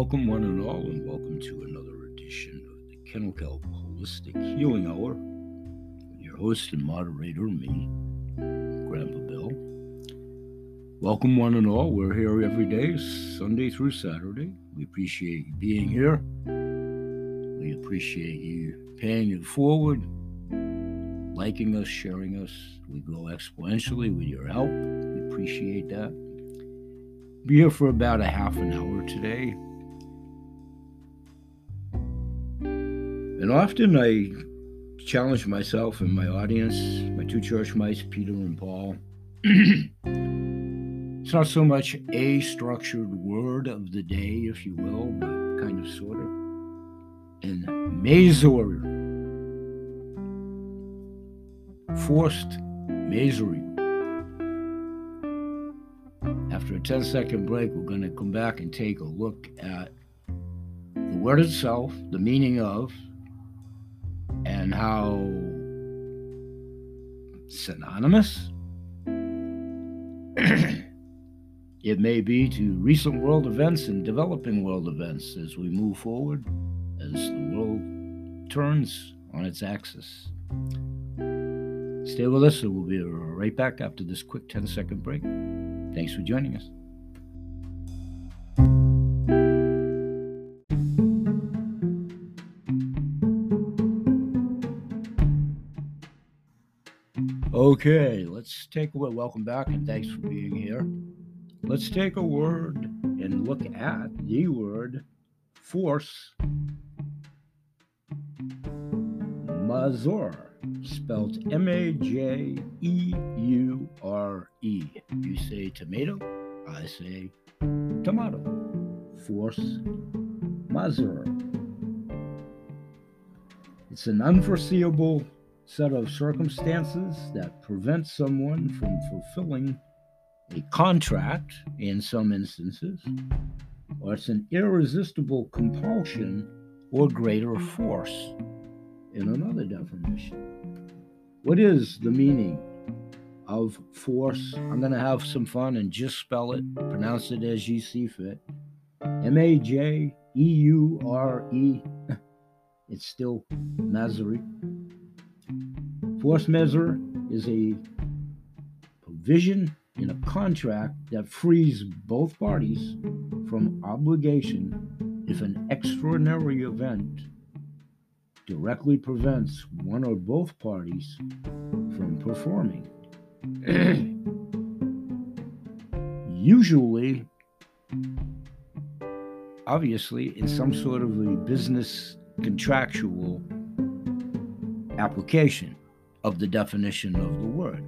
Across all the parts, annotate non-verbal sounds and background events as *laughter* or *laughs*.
Welcome, one and all, and welcome to another edition of the Kennel Kelp Holistic Healing Hour. Your host and moderator, me, Grandpa Bill. Welcome, one and all. We're here every day, Sunday through Saturday. We appreciate you being here. We appreciate you paying it forward, liking us, sharing us. We grow exponentially with your help. We appreciate that. Be here for about a half an hour today. And often I challenge myself and my audience, my two church mice, Peter and Paul. *clears throat* it's not so much a structured word of the day, if you will, but kind of sort of. And Mazor, forced Masory. After a 10 second break, we're going to come back and take a look at the word itself, the meaning of, and how synonymous *clears throat* it may be to recent world events and developing world events as we move forward, as the world turns on its axis. Stay with us, and we'll be right back after this quick 10 second break. Thanks for joining us. Okay, let's take a word. Welcome back and thanks for being here. Let's take a word and look at the word force. Mazur, spelled M A J E U R E. You say tomato, I say tomato. Force Mazur. It's an unforeseeable set of circumstances that prevent someone from fulfilling a contract in some instances, or it's an irresistible compulsion or greater force in another definition. What is the meaning of force? I'm going to have some fun and just spell it, pronounce it as you see fit. M A J E U R E. *laughs* It's still Masery. Force majeure is a provision in a contract that frees both parties from obligation if an extraordinary event directly prevents one or both parties from performing. *clears throat* Usually, obviously, in some sort of a business contractual application of the definition of the word.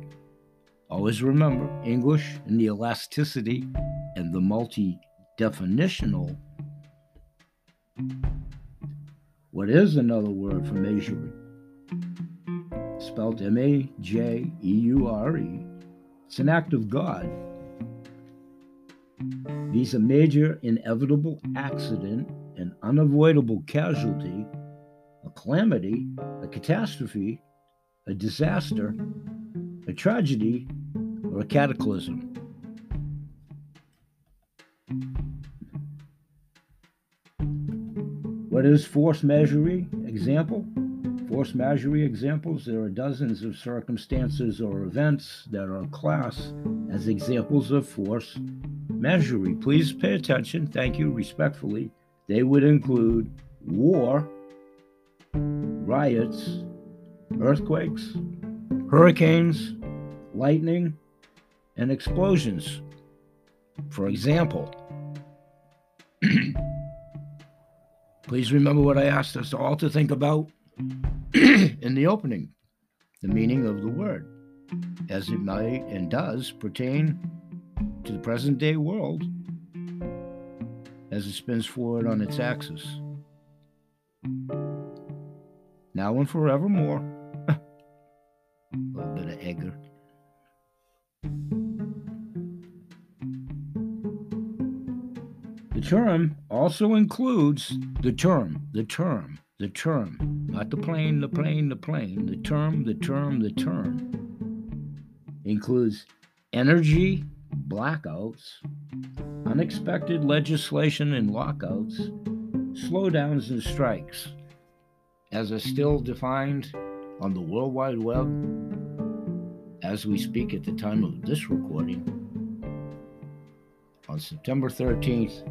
Always remember English and the elasticity and the multi definitional. What is another word for measuring? Spelled M A J E U R E. It's an act of God. These are major inevitable accident and unavoidable casualty, a calamity, a catastrophe, a disaster, a tragedy, or a cataclysm. What is force majeure example? Force majeure examples, there are dozens of circumstances or events that are classed as examples of force majeure. Please pay attention. Thank you respectfully. They would include war, riots, earthquakes, hurricanes, lightning, and explosions. For example, *clears throat* please remember what I asked us all to think about *clears throat* in the opening the meaning of the word, as it might and does pertain to the present day world as it spins forward on its axis. Now and forevermore. The term also includes the term, the term, the term, not the plane, the plane, the plane, the term, the term, the term. Includes energy blackouts, unexpected legislation and lockouts, slowdowns and strikes, as are still defined on the World Wide Web as we speak at the time of this recording on September 13th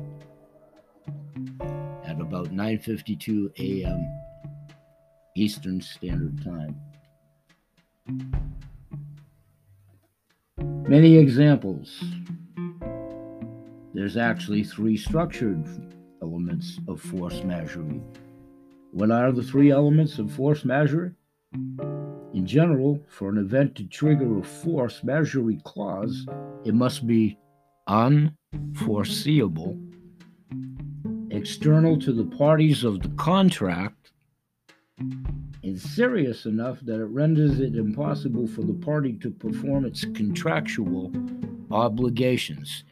at about 9:52 a.m. Eastern Standard Time. Many examples. There's actually three structured elements of force majeure. What are the three elements of force majeure? In general, for an event to trigger a force majeure clause, it must be unforeseeable, external to the parties of the contract, and serious enough that it renders it impossible for the party to perform its contractual obligations.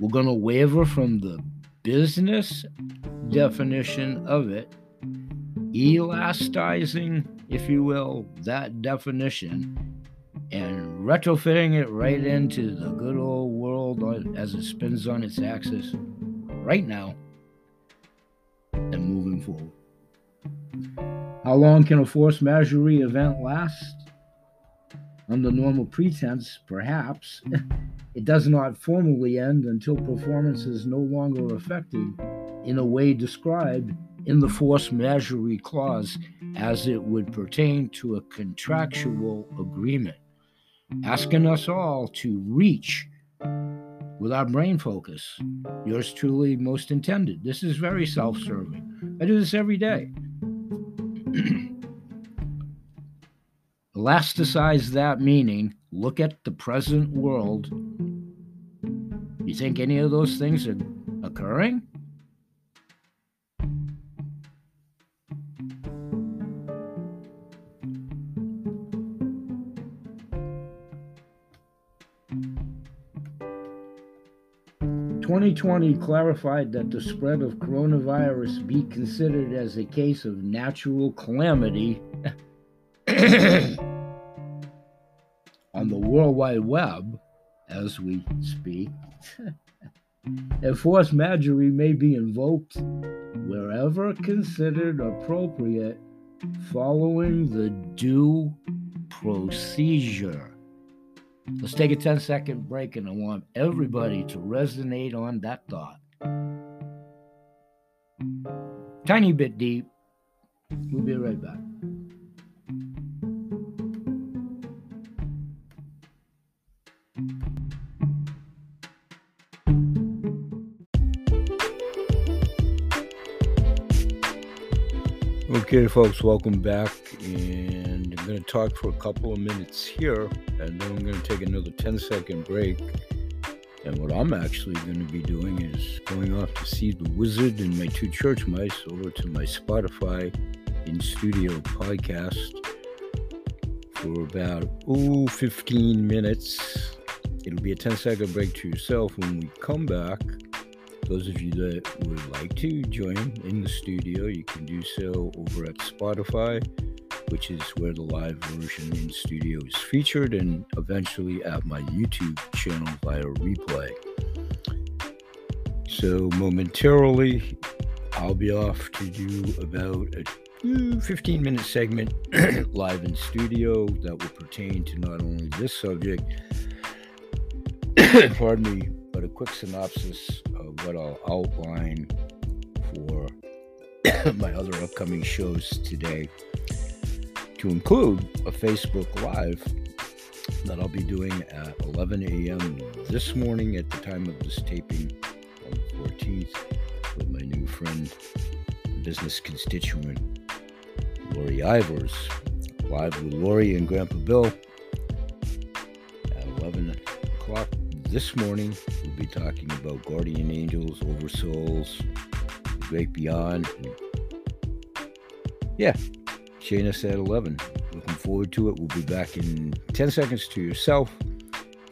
We're going to waver from the business definition of it, elasticizing if you will, that definition and retrofitting it right into the good old world as it spins on its axis right now and moving forward. How long can a force majeure event last? Under normal pretense, perhaps, *laughs* it does not formally end until performance is no longer affected in a way described in the force majeure clause as it would pertain to a contractual agreement, asking us all to reach with our brain focus. Yours truly, most intended. This is very self serving. I do this every day. *clears throat* Elasticize that meaning. Look at the present world. You think any of those things are occurring? 2020 clarified that the spread of coronavirus be considered as a case of natural calamity *coughs* on the World Wide Web as we speak. *laughs* a force majeure may be invoked wherever considered appropriate following the due procedure. Let's take a 10 second break, and I want everybody to resonate on that thought. Tiny bit deep. We'll be right back. Okay, folks, welcome back. And I'm going to talk for a couple of minutes here, and then I'm going to take another 10 second break. And what I'm actually going to be doing is going off to see the wizard and my two church mice over to my Spotify in studio podcast for about, ooh, 15 minutes. It'll be a 10 second break to yourself. When we come back, those of you that would like to join in the studio, you can do so over at Spotify, which is where the live version in studio is featured, and eventually at my YouTube channel via replay. So, momentarily, I'll be off to do about a 15 minute segment *clears throat* live in studio that will pertain to not only this subject, *coughs* pardon me, but a quick synopsis what I'll outline for *coughs* my other upcoming shows today, to include a Facebook Live that I'll be doing at 11 a.m. this morning at the time of this taping on the 14th with my new friend, business constituent, Lori Ivers. Live with Lori and Grandpa Bill at 11 o'clock this morning, we'll be talking about guardian angels, oversouls, the great beyond. Yeah, Shana said 11. Looking forward to it. We'll be back in 10 seconds to yourself,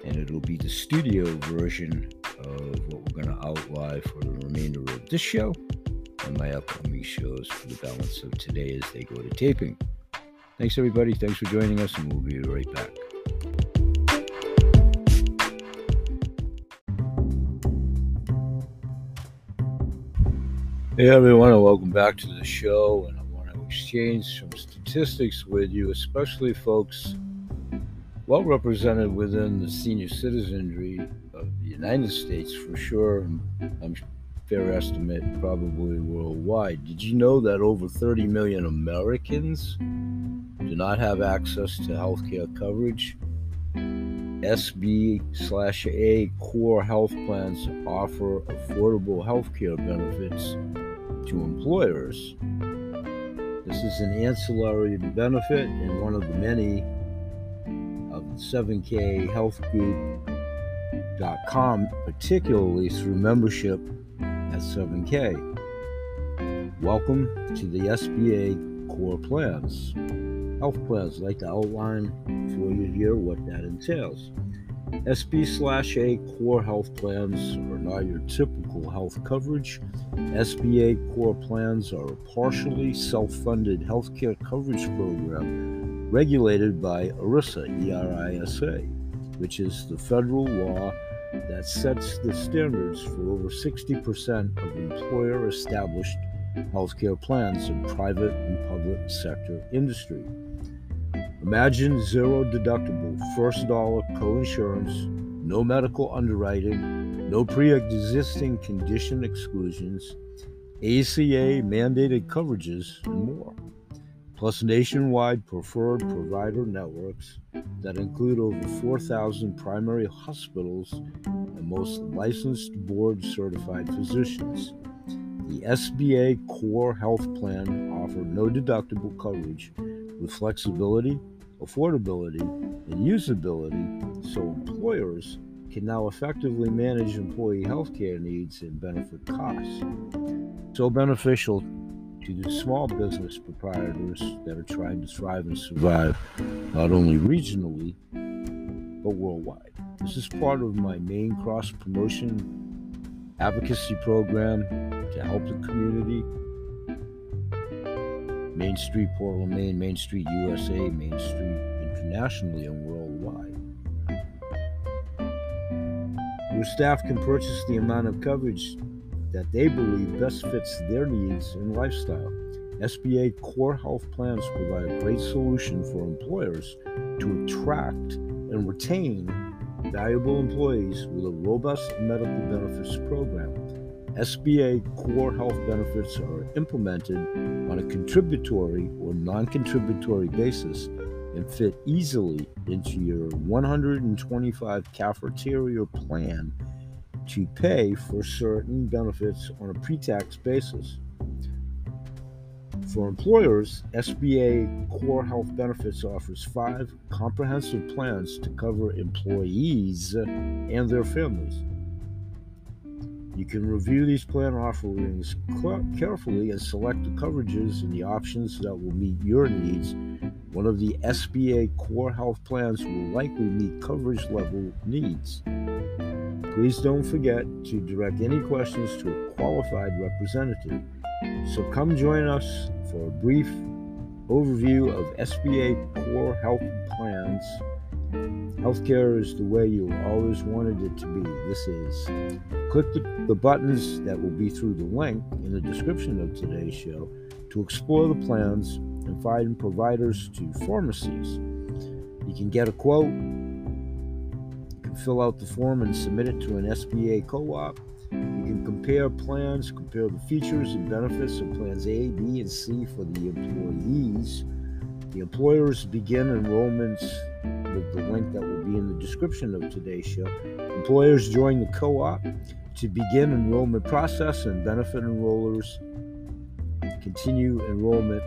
and it'll be the studio version of what we're going to outline for the remainder of this show and my upcoming shows for the balance of today as they go to taping. Thanks, everybody. Thanks for joining us, and we'll be right back. Hey everyone, and welcome back to the show. And I want to exchange some statistics with you, especially folks well represented within the senior citizenry of the United States for sure. I'm fair estimate, probably worldwide. Did you know that over 30 million Americans do not have access to healthcare coverage? SB slash A core health plans offer affordable healthcare benefits to employers. This is an ancillary benefit and one of the many of the 7K Health Group.com, particularly through membership at 7K. Welcome to the SBA Core Plans. Health plans, I'd like to outline for you here what that entails. SB slash A core health plans are not your typical health coverage. SBA core plans are a partially self funded healthcare coverage program regulated by ERISA, E-R-I-S-A, which is the federal law that sets the standards for over 60% of employer established healthcare plans in private and public sector industry. Imagine zero deductible, first dollar co-insurance, no medical underwriting, no pre-existing condition exclusions, ACA mandated coverages, and more. Plus nationwide preferred provider networks that include over 4,000 primary hospitals and most licensed board certified physicians. The SBA Core Health Plan offered no deductible coverage with flexibility affordability, and usability so employers can now effectively manage employee healthcare needs and benefit costs. So beneficial to the small business proprietors that are trying to thrive and survive, not only regionally, but worldwide. This is part of my main cross promotion advocacy program to help the community Main Street Portland, Maine, Main Street USA, Main Street internationally and worldwide. Your staff can purchase the amount of coverage that they believe best fits their needs and lifestyle. SBA core health plans provide a great solution for employers to attract and retain valuable employees with a robust medical benefits program SBA core health benefits are implemented on a contributory or non contributory basis and fit easily into your 125 cafeteria plan to pay for certain benefits on a pre tax basis. For employers, SBA Core Health Benefits offers five comprehensive plans to cover employees and their families. You can review these plan offerings carefully and select the coverages and the options that will meet your needs. One of the SBA core health plans will likely meet coverage level needs. Please don't forget to direct any questions to a qualified representative. So come join us for a brief overview of SBA core health plans Healthcare is the way you always wanted it to be. This is. Click the, the buttons that will be through the link in the description of today's show to explore the plans and find providers to pharmacies. You can get a quote, you can fill out the form and submit it to an SBA co op. You can compare plans, compare the features and benefits of plans A, B, and C for the employees. The employers begin enrollments with the link that will be in the description of today's show. Employers join the co op to begin enrollment process, and benefit enrollers continue enrollment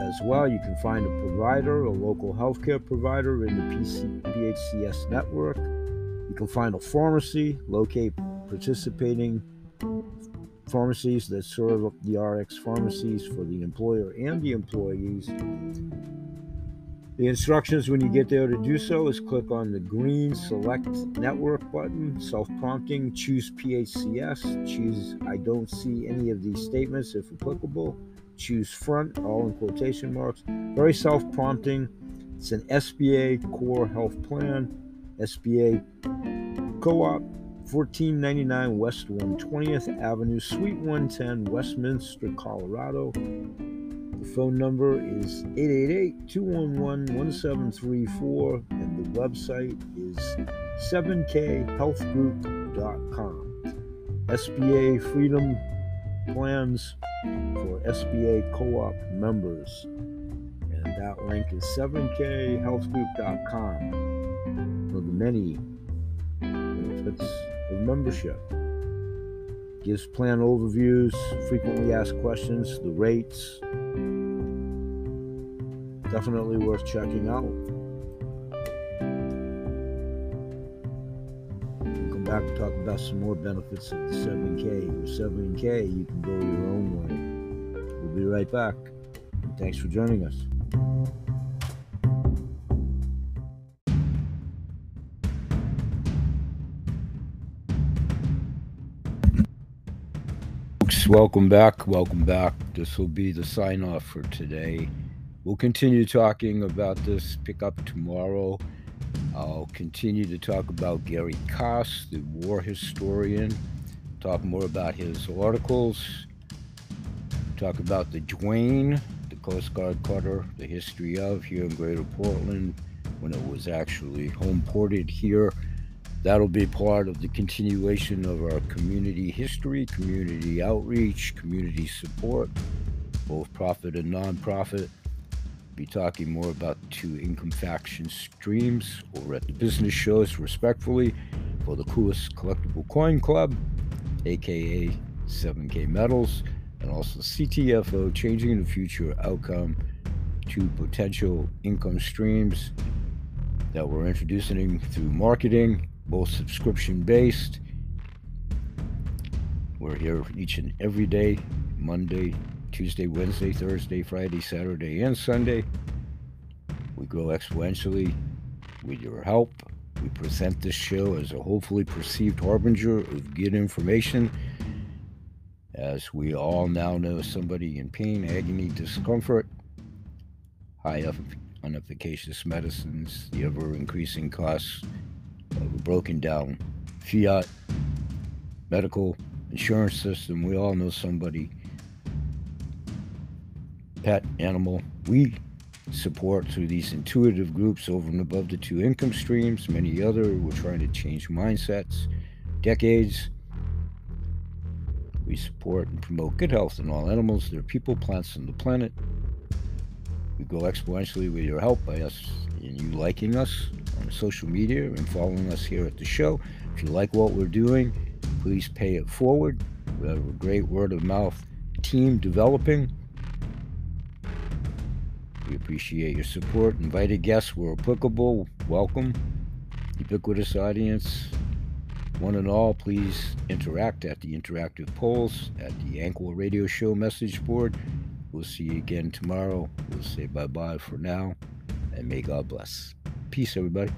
as well. You can find a provider, a local healthcare provider in the PC, PHCS network. You can find a pharmacy, locate participating pharmacies that serve the RX pharmacies for the employer and the employees. The instructions when you get there to do so is click on the green select network button, self prompting, choose PHCS, choose I don't see any of these statements if applicable, choose front, all in quotation marks. Very self prompting. It's an SBA core health plan, SBA co op. 1499 West 120th Avenue, Suite 110, Westminster, Colorado. The phone number is 888 211 1734, and the website is 7khealthgroup.com. SBA Freedom Plans for SBA co op members. And that link is 7khealthgroup.com for the many benefits of membership. Gives plan overviews, frequently asked questions, the rates. Definitely worth checking out. We'll come back and talk about some more benefits of the 7K. With 7K, you can go your own way. We'll be right back. Thanks for joining us. Welcome back. Welcome back. This will be the sign off for today. We'll continue talking about this pickup tomorrow. I'll continue to talk about Gary Koss, the war historian, talk more about his articles, talk about the Duane, the Coast Guard cutter, the history of here in Greater Portland when it was actually home ported here. That'll be part of the continuation of our community history, community outreach, community support, both profit and nonprofit. Be talking more about two income faction streams over at the business shows, respectfully, for the coolest collectible coin club, aka 7K Metals, and also CTFO, changing the future outcome to potential income streams that we're introducing through marketing both subscription based. We're here each and every day Monday, Tuesday, Wednesday, Thursday, Friday, Saturday, and Sunday. We grow exponentially with your help. We present this show as a hopefully perceived harbinger of good information. As we all now know, somebody in pain, agony, discomfort, high up unefficacious medicines, the ever increasing costs of a broken down fiat medical insurance system. We all know somebody, pet, animal. We support through these intuitive groups over and above the two income streams, many other. We're trying to change mindsets, decades. We support and promote good health in all animals, their people, plants, and the planet. We go exponentially with your help by us and you liking us on social media and following us here at the show. If you like what we're doing, please pay it forward. We have a great word of mouth team developing. We appreciate your support. Invited guests where applicable. Welcome. Ubiquitous audience. One and all, please interact at the interactive polls at the Anchor Radio Show message board. We'll see you again tomorrow. We'll say bye bye for now and may God bless. Peace, everybody.